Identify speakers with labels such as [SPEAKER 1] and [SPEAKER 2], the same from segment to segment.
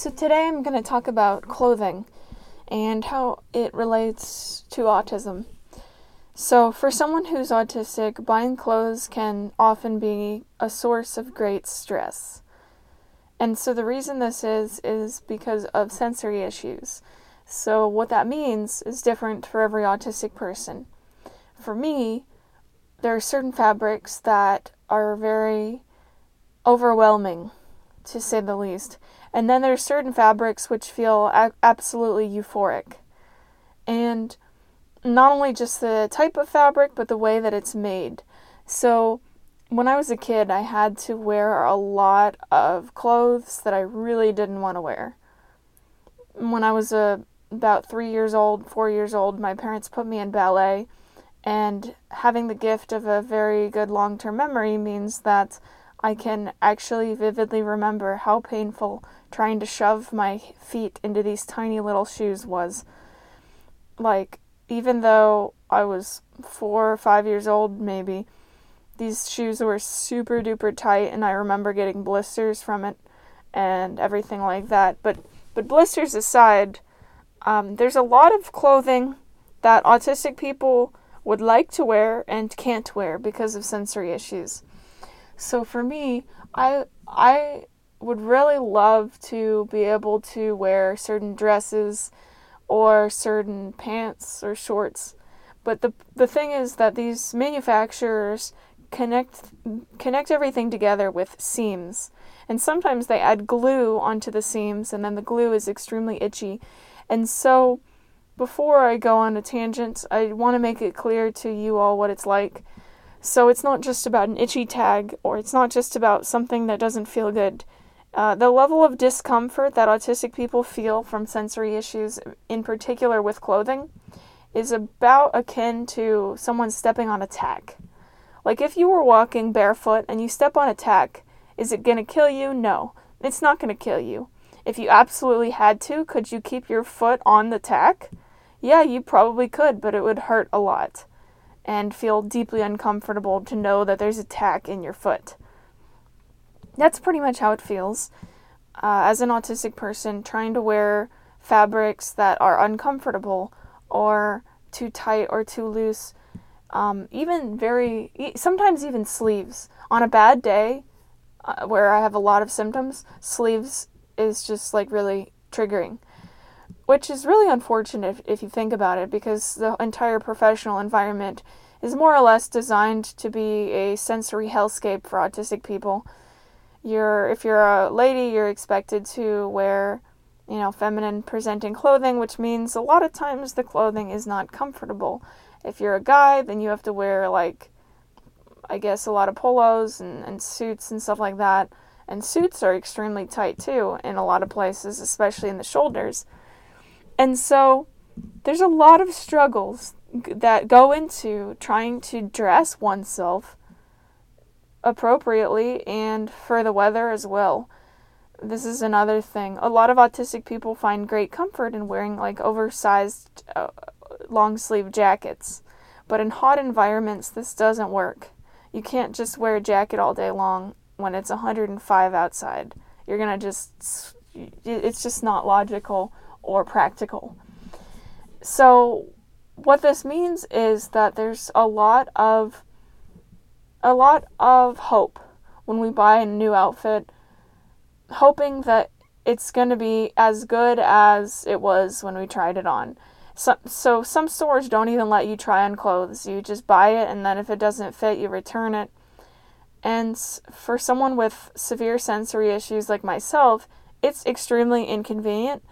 [SPEAKER 1] So, today I'm going to talk about clothing and how it relates to autism. So, for someone who's autistic, buying clothes can often be a source of great stress. And so, the reason this is, is because of sensory issues. So, what that means is different for every autistic person. For me, there are certain fabrics that are very overwhelming, to say the least. And then there's certain fabrics which feel a- absolutely euphoric. And not only just the type of fabric, but the way that it's made. So, when I was a kid, I had to wear a lot of clothes that I really didn't want to wear. When I was uh, about three years old, four years old, my parents put me in ballet, and having the gift of a very good long term memory means that I can actually vividly remember how painful trying to shove my feet into these tiny little shoes was. Like, even though I was four or five years old, maybe, these shoes were super duper tight, and I remember getting blisters from it and everything like that. But, but blisters aside, um, there's a lot of clothing that autistic people would like to wear and can't wear because of sensory issues. So for me, I I would really love to be able to wear certain dresses or certain pants or shorts. But the the thing is that these manufacturers connect connect everything together with seams. And sometimes they add glue onto the seams and then the glue is extremely itchy. And so before I go on a tangent, I want to make it clear to you all what it's like so it's not just about an itchy tag or it's not just about something that doesn't feel good. Uh, the level of discomfort that autistic people feel from sensory issues, in particular with clothing, is about akin to someone stepping on a tack. Like if you were walking barefoot and you step on a tack, is it going to kill you? No, it's not going to kill you. If you absolutely had to, could you keep your foot on the tack? Yeah, you probably could, but it would hurt a lot and feel deeply uncomfortable to know that there's a tack in your foot. That's pretty much how it feels. Uh, as an autistic person, trying to wear fabrics that are uncomfortable or too tight or too loose, um, even very, sometimes even sleeves. On a bad day, uh, where I have a lot of symptoms, sleeves is just like really triggering which is really unfortunate if, you think about it because the entire professional environment is more or less designed to be a sensory hellscape for autistic people. You're if you're a lady, you're expected to wear, you know, feminine presenting clothing, which means a lot of times the clothing is not comfortable. If you're a guy, then you have to wear like I guess a lot of polos and, and suits and stuff like that. And suits are extremely tight too in a lot of places, especially in the shoulders. And so there's a lot of struggles that go into trying to dress oneself appropriately and for the weather as well. This is another thing. A lot of autistic people find great comfort in wearing like oversized uh, long sleeve jackets. But in hot environments, this doesn't work. You can't just wear a jacket all day long when it's 105 outside. You're to just, it's just not logical or practical. So, what this means is that there's a lot of a lot of hope when we buy a new outfit, hoping that it's going to be as good as it was when we tried it on. So, so some stores don't even let you try on clothes. You just buy it and then if it doesn't fit, you return it. And for someone with severe sensory issues like myself, it's extremely inconvenient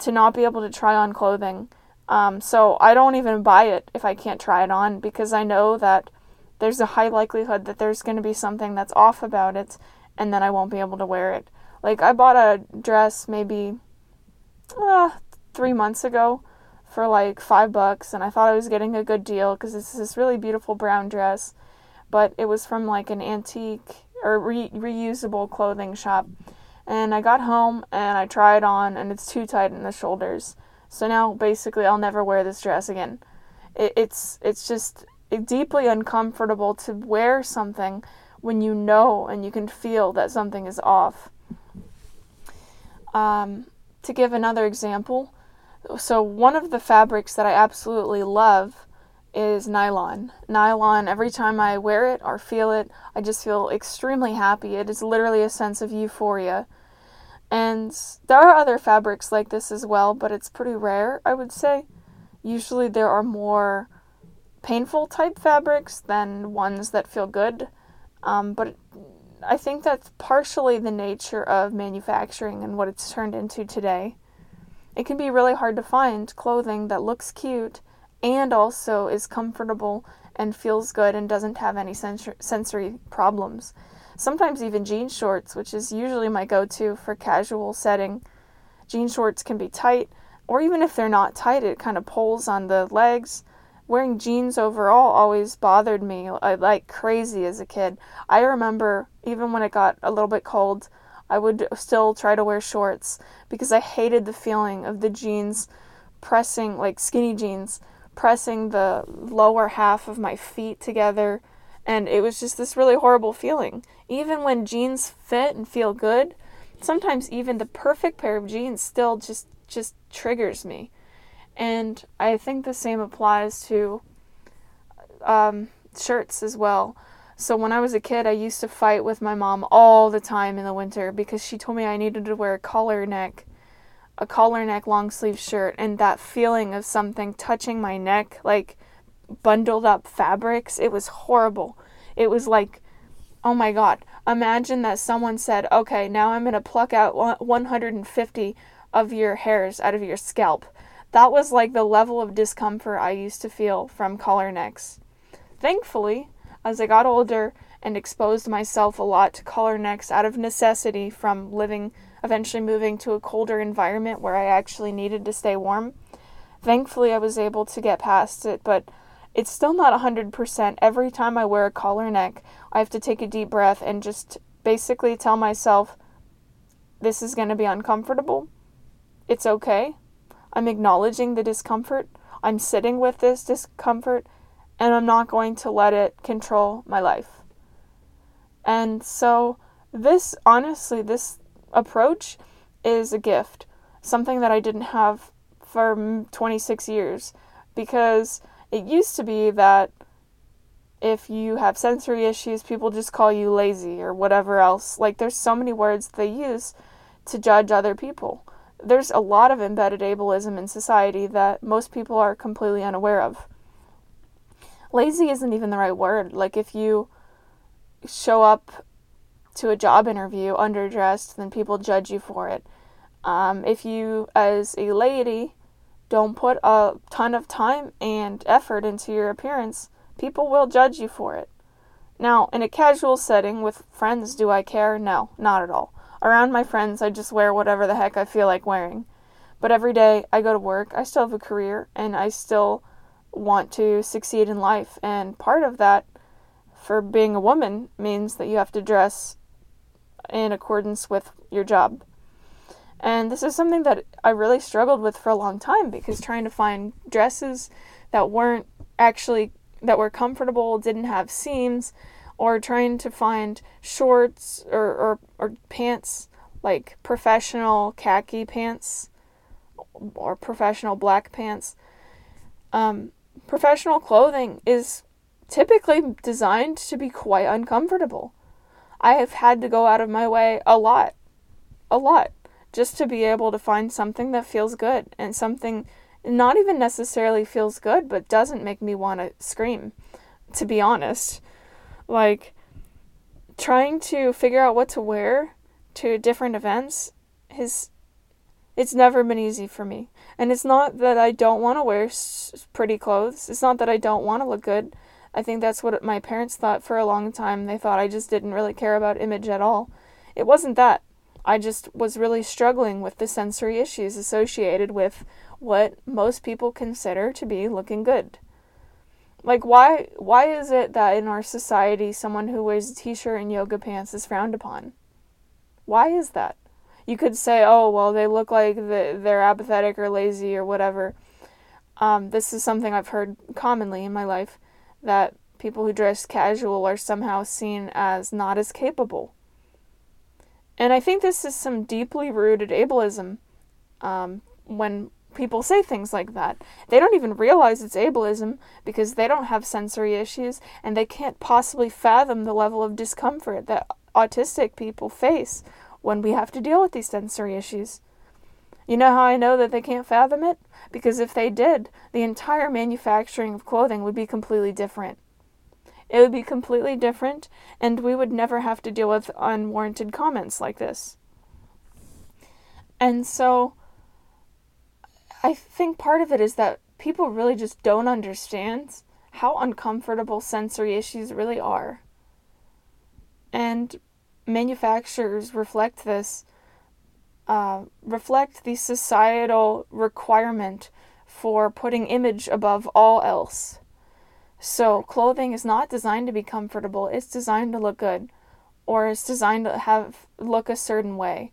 [SPEAKER 1] to not be able to try on clothing. Um, so I don't even buy it if I can't try it on because I know that there's a high likelihood that there's going to be something that's off about it and then I won't be able to wear it. Like I bought a dress maybe uh, three months ago for like five bucks and I thought I was getting a good deal because it's this really beautiful brown dress, but it was from like an antique or re- reusable clothing shop and I got home and I tried on, and it's too tight in the shoulders. So now basically I'll never wear this dress again. It, it's it's just deeply uncomfortable to wear something when you know and you can feel that something is off. Um, to give another example, so one of the fabrics that I absolutely love is nylon. Nylon, every time I wear it or feel it, I just feel extremely happy. It is literally a sense of euphoria. And there are other fabrics like this as well, but it's pretty rare, I would say. Usually there are more painful type fabrics than ones that feel good. Um, but I think that's partially the nature of manufacturing and what it's turned into today. It can be really hard to find clothing that looks cute and also is comfortable and feels good and doesn't have any sensory problems. Sometimes even jean shorts, which is usually my go to for casual setting. Jean shorts can be tight, or even if they're not tight, it kind of pulls on the legs. Wearing jeans overall always bothered me like crazy as a kid. I remember even when it got a little bit cold, I would still try to wear shorts because I hated the feeling of the jeans pressing, like skinny jeans, pressing the lower half of my feet together. And it was just this really horrible feeling. Even when jeans fit and feel good, sometimes even the perfect pair of jeans still just just triggers me. And I think the same applies to um, shirts as well. So when I was a kid, I used to fight with my mom all the time in the winter because she told me I needed to wear a collar neck a collar neck long sleeve shirt and that feeling of something touching my neck like bundled up fabrics it was horrible. It was like oh my god. Imagine that someone said okay now i'm going to pluck out 150 of your hairs out of your scalp. That was like the level of discomfort i used to feel from collar necks. Thankfully as i got older and exposed myself a lot to collar necks out of necessity from living eventually moving to a colder environment where I actually needed to stay warm. Thankfully, I was able to get past it, but it's still not 100%. Every time I wear a collar neck, I have to take a deep breath and just basically tell myself, this is going to be uncomfortable. It's okay. I'm acknowledging the discomfort. I'm sitting with this discomfort, and I'm not going to let it control my life. And so, this honestly, this approach is a gift, something that I didn't have for 26 years because it used to be that if you have sensory issues, people just call you lazy or whatever else. Like, there's so many words they use to judge other people. There's a lot of embedded ableism in society that most people are completely unaware of. Lazy isn't even the right word. Like, if you show up to a job interview underdressed, then people judge you for it. Um, if you, as a lady, don't put a ton of time and effort into your appearance, people will judge you for it. Now, in a casual setting with friends, do I care? No, not at all. Around my friends, I just wear whatever the heck I feel like wearing. But every day I go to work, I still have a career, and I still want to succeed in life. And part of that, for being a woman, means that you have to dress in accordance with your job. And this is something that I really struggled with for a long time because trying to find dresses that weren't actually that were comfortable, didn't have seams, or trying to find shorts or, or, or pants like professional khaki pants or professional black pants. Um, professional clothing is typically designed to be quite uncomfortable. I have had to go out of my way a lot, a lot, just to be able to find something that feels good and something not even necessarily feels good, but doesn't make me want to scream, to be honest. Like, trying to figure out what to wear to different events is it's never been easy for me and it's not that i don't want to wear s- pretty clothes it's not that i don't want to look good I think that's what my parents thought for a long time. They thought I just didn't really care about image at all. It wasn't that. I just was really struggling with the sensory issues associated with what most people consider to be looking good. Like why why is it that in our society someone who wears a t-shirt and yoga pants is frowned upon? Why is that? You could say, "Oh, well, they look like they're apathetic or lazy or whatever." Um, this is something I've heard commonly in my life that people who dress casual are somehow seen as not as capable. And I think this is some deeply rooted ableism um, when people say things like that. They don't even realize it's ableism because they don't have sensory issues and they can't possibly fathom the level of discomfort that autistic people face when we have to deal with these sensory issues. You know how I know that they can't fathom it? Because if they did, the entire manufacturing of clothing would be completely different. It would be completely different, and we would never have to deal with unwarranted comments like this. And so, I think part of it is that people really just don't understand how uncomfortable sensory issues really are. And manufacturers reflect this uh, reflect the societal requirement for putting image above all else. So, clothing is not designed to be comfortable, it's designed to look good, or it's designed to have look a certain way.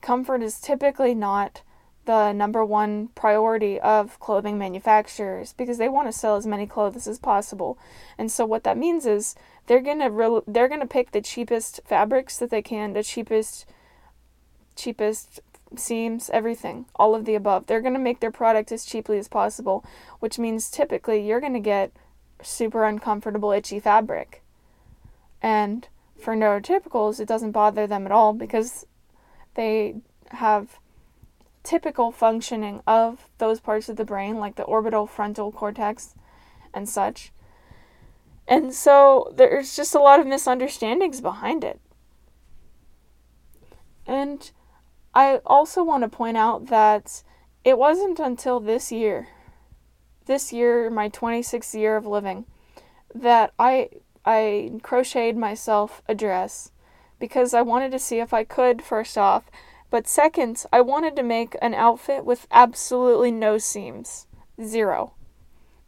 [SPEAKER 1] Comfort is typically not the number one priority of clothing manufacturers because they want to sell as many clothes as possible. And so what that means is they're going to re- they're going to pick the cheapest fabrics that they can, the cheapest cheapest seams, everything, all of the above. They're going to make their product as cheaply as possible, which means typically you're going to get super uncomfortable, itchy fabric. And for neurotypicals, it doesn't bother them at all because they have typical functioning of those parts of the brain, like the orbital frontal cortex and such. And so there's just a lot of misunderstandings behind it. And I also want to point out that it wasn't until this year, this year, my 26th year of living, that I I crocheted myself a dress because I wanted to see if I could first off, but second, I wanted to make an outfit with absolutely no seams. Zero.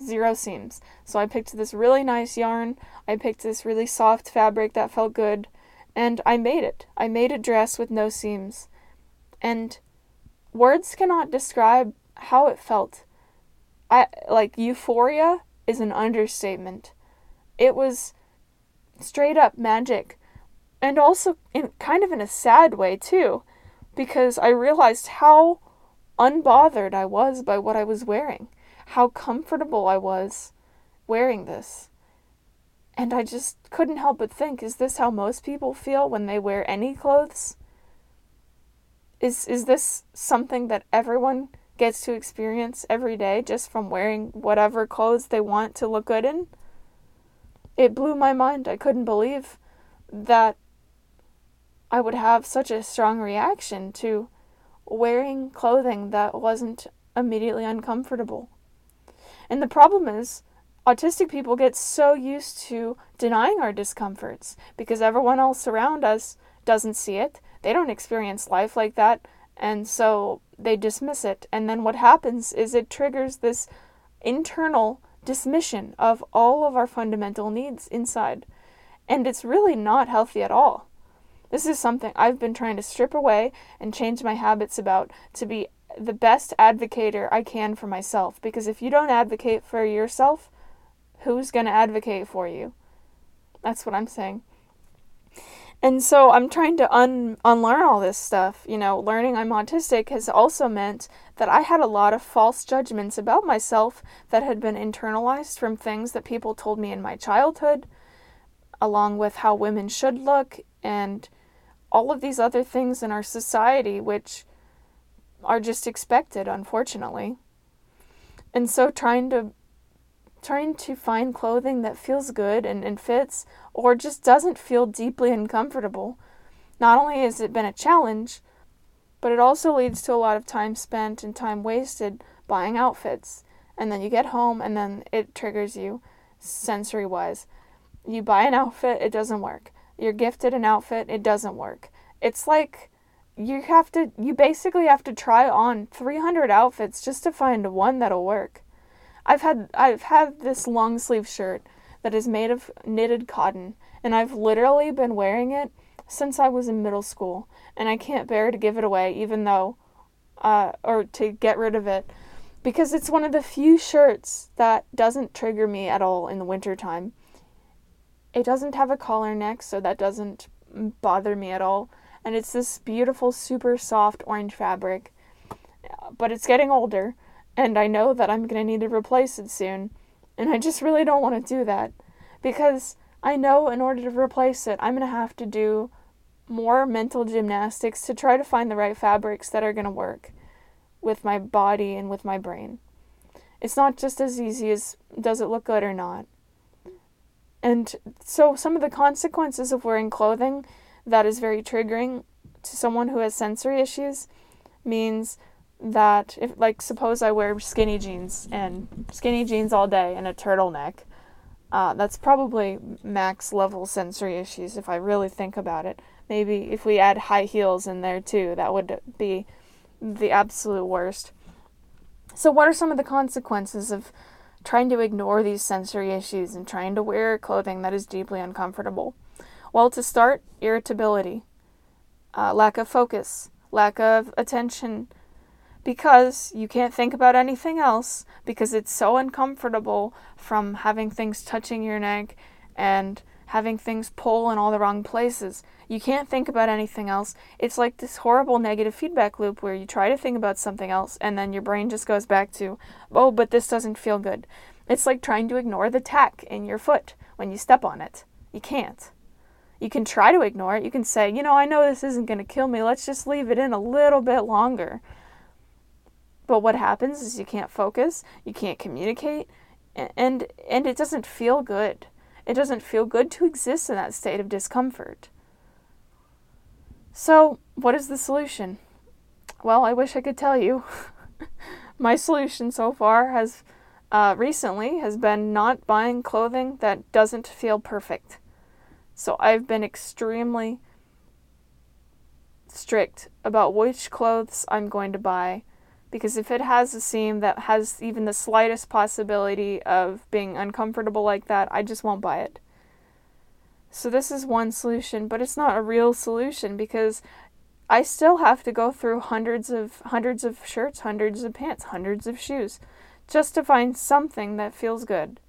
[SPEAKER 1] Zero seams. So I picked this really nice yarn, I picked this really soft fabric that felt good, and I made it. I made a dress with no seams. And words cannot describe how it felt. I like euphoria is an understatement. It was straight up magic. And also in kind of in a sad way too, because I realized how unbothered I was by what I was wearing, how comfortable I was wearing this. And I just couldn't help but think is this how most people feel when they wear any clothes? Is is this something that everyone gets to experience every day just from wearing whatever clothes they want to look good in? It blew my mind. I couldn't believe that I would have such a strong reaction to wearing clothing that wasn't immediately uncomfortable. And the problem is, autistic people get so used to denying our discomforts because everyone else around us doesn't see it they don't experience life like that, and so they dismiss it. And then what happens is it triggers this internal dismission of all of our fundamental needs inside. And it's really not healthy at all. This is something I've been trying to strip away and change my habits about to be the best advocator I can for myself. Because if you don't advocate for yourself, who's going to advocate for you? That's what I'm saying. And so I'm trying to un- unlearn all this stuff. You know, learning I'm autistic has also meant that I had a lot of false judgments about myself that had been internalized from things that people told me in my childhood, along with how women should look and all of these other things in our society which are just expected, unfortunately. And so trying to trying to find clothing that feels good and, and fits or just doesn't feel deeply uncomfortable. Not only has it been a challenge, but it also leads to a lot of time spent and time wasted buying outfits. And then you get home and then it triggers you sensory wise. You buy an outfit, it doesn't work. You're gifted an outfit, it doesn't work. It's like you have to you basically have to try on 300 outfits just to find one that'll work. I've had I've had this long sleeve shirt that is made of knitted cotton, and I've literally been wearing it since I was in middle school, and I can't bear to give it away, even though, uh, or to get rid of it, because it's one of the few shirts that doesn't trigger me at all in the wintertime. It doesn't have a collar neck, so that doesn't bother me at all. and it's this beautiful, super soft orange fabric. But it's getting older, and I know that I'm going to need to replace it soon, and I just really don't want to do that because I know in order to replace it, I'm going to have to do more mental gymnastics to try to find the right fabrics that are going to work with my body and with my brain. It's not just as easy as does it look good or not. And so, some of the consequences of wearing clothing that is very triggering to someone who has sensory issues means that if like suppose I wear skinny jeans and skinny jeans all day and a turtleneck, uh, that's probably max level sensory issues if I really think about it. Maybe if we add high heels in there too, that would be the absolute worst. So, what are some of the consequences of trying to ignore these sensory issues and trying to wear clothing that is deeply uncomfortable? Well, to start, irritability, uh, lack of focus, lack of attention, because you can't think about anything else because it's so uncomfortable from having things touching your neck and having things pull in all the wrong places. You can't think about anything else. It's like this horrible negative feedback loop where you try to think about something else and then your brain just goes back to, oh, but this doesn't feel good. It's like trying to ignore the tack in your foot when you step on it. You can't. You can try to ignore it. You can say, you know, I know this isn't going to kill me. Let's just leave it in a little bit longer. But what happens is you can't focus, you can't communicate, and and it doesn't feel good. It doesn't feel good to exist in that state of discomfort. So, what is the solution? Well, I wish I could tell you. My solution so far has uh, recently has been not buying clothing that doesn't feel perfect. So I've been extremely strict about which clothes I'm going to buy because if it has a seam that has even the slightest possibility of being uncomfortable like that, I just won't buy it. So this is one solution, but it's not a real solution because I still have to go through hundreds of hundreds of shirts, hundreds of pants, hundreds of shoes just to find something that feels good.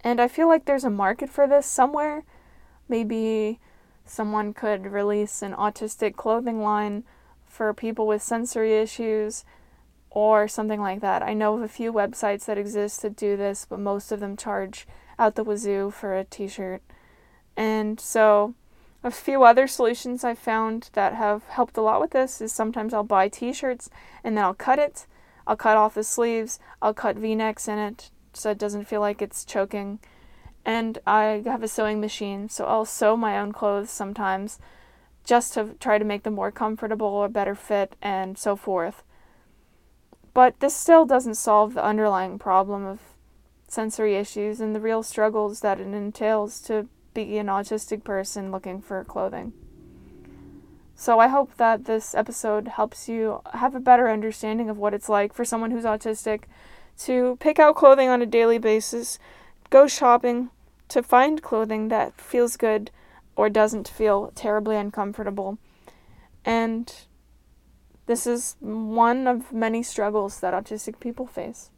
[SPEAKER 1] And I feel like there's a market for this somewhere. Maybe someone could release an autistic clothing line for people with sensory issues or something like that. I know of a few websites that exist that do this, but most of them charge out the wazoo for a t shirt. And so, a few other solutions I've found that have helped a lot with this is sometimes I'll buy t shirts and then I'll cut it. I'll cut off the sleeves, I'll cut v necks in it so it doesn't feel like it's choking. And I have a sewing machine, so I'll sew my own clothes sometimes just to try to make them more comfortable or better fit and so forth. But this still doesn't solve the underlying problem of sensory issues and the real struggles that it entails to be an autistic person looking for clothing. So I hope that this episode helps you have a better understanding of what it's like for someone who's autistic to pick out clothing on a daily basis, go shopping to find clothing that feels good or doesn't feel terribly uncomfortable. And this is one of many struggles that autistic people face.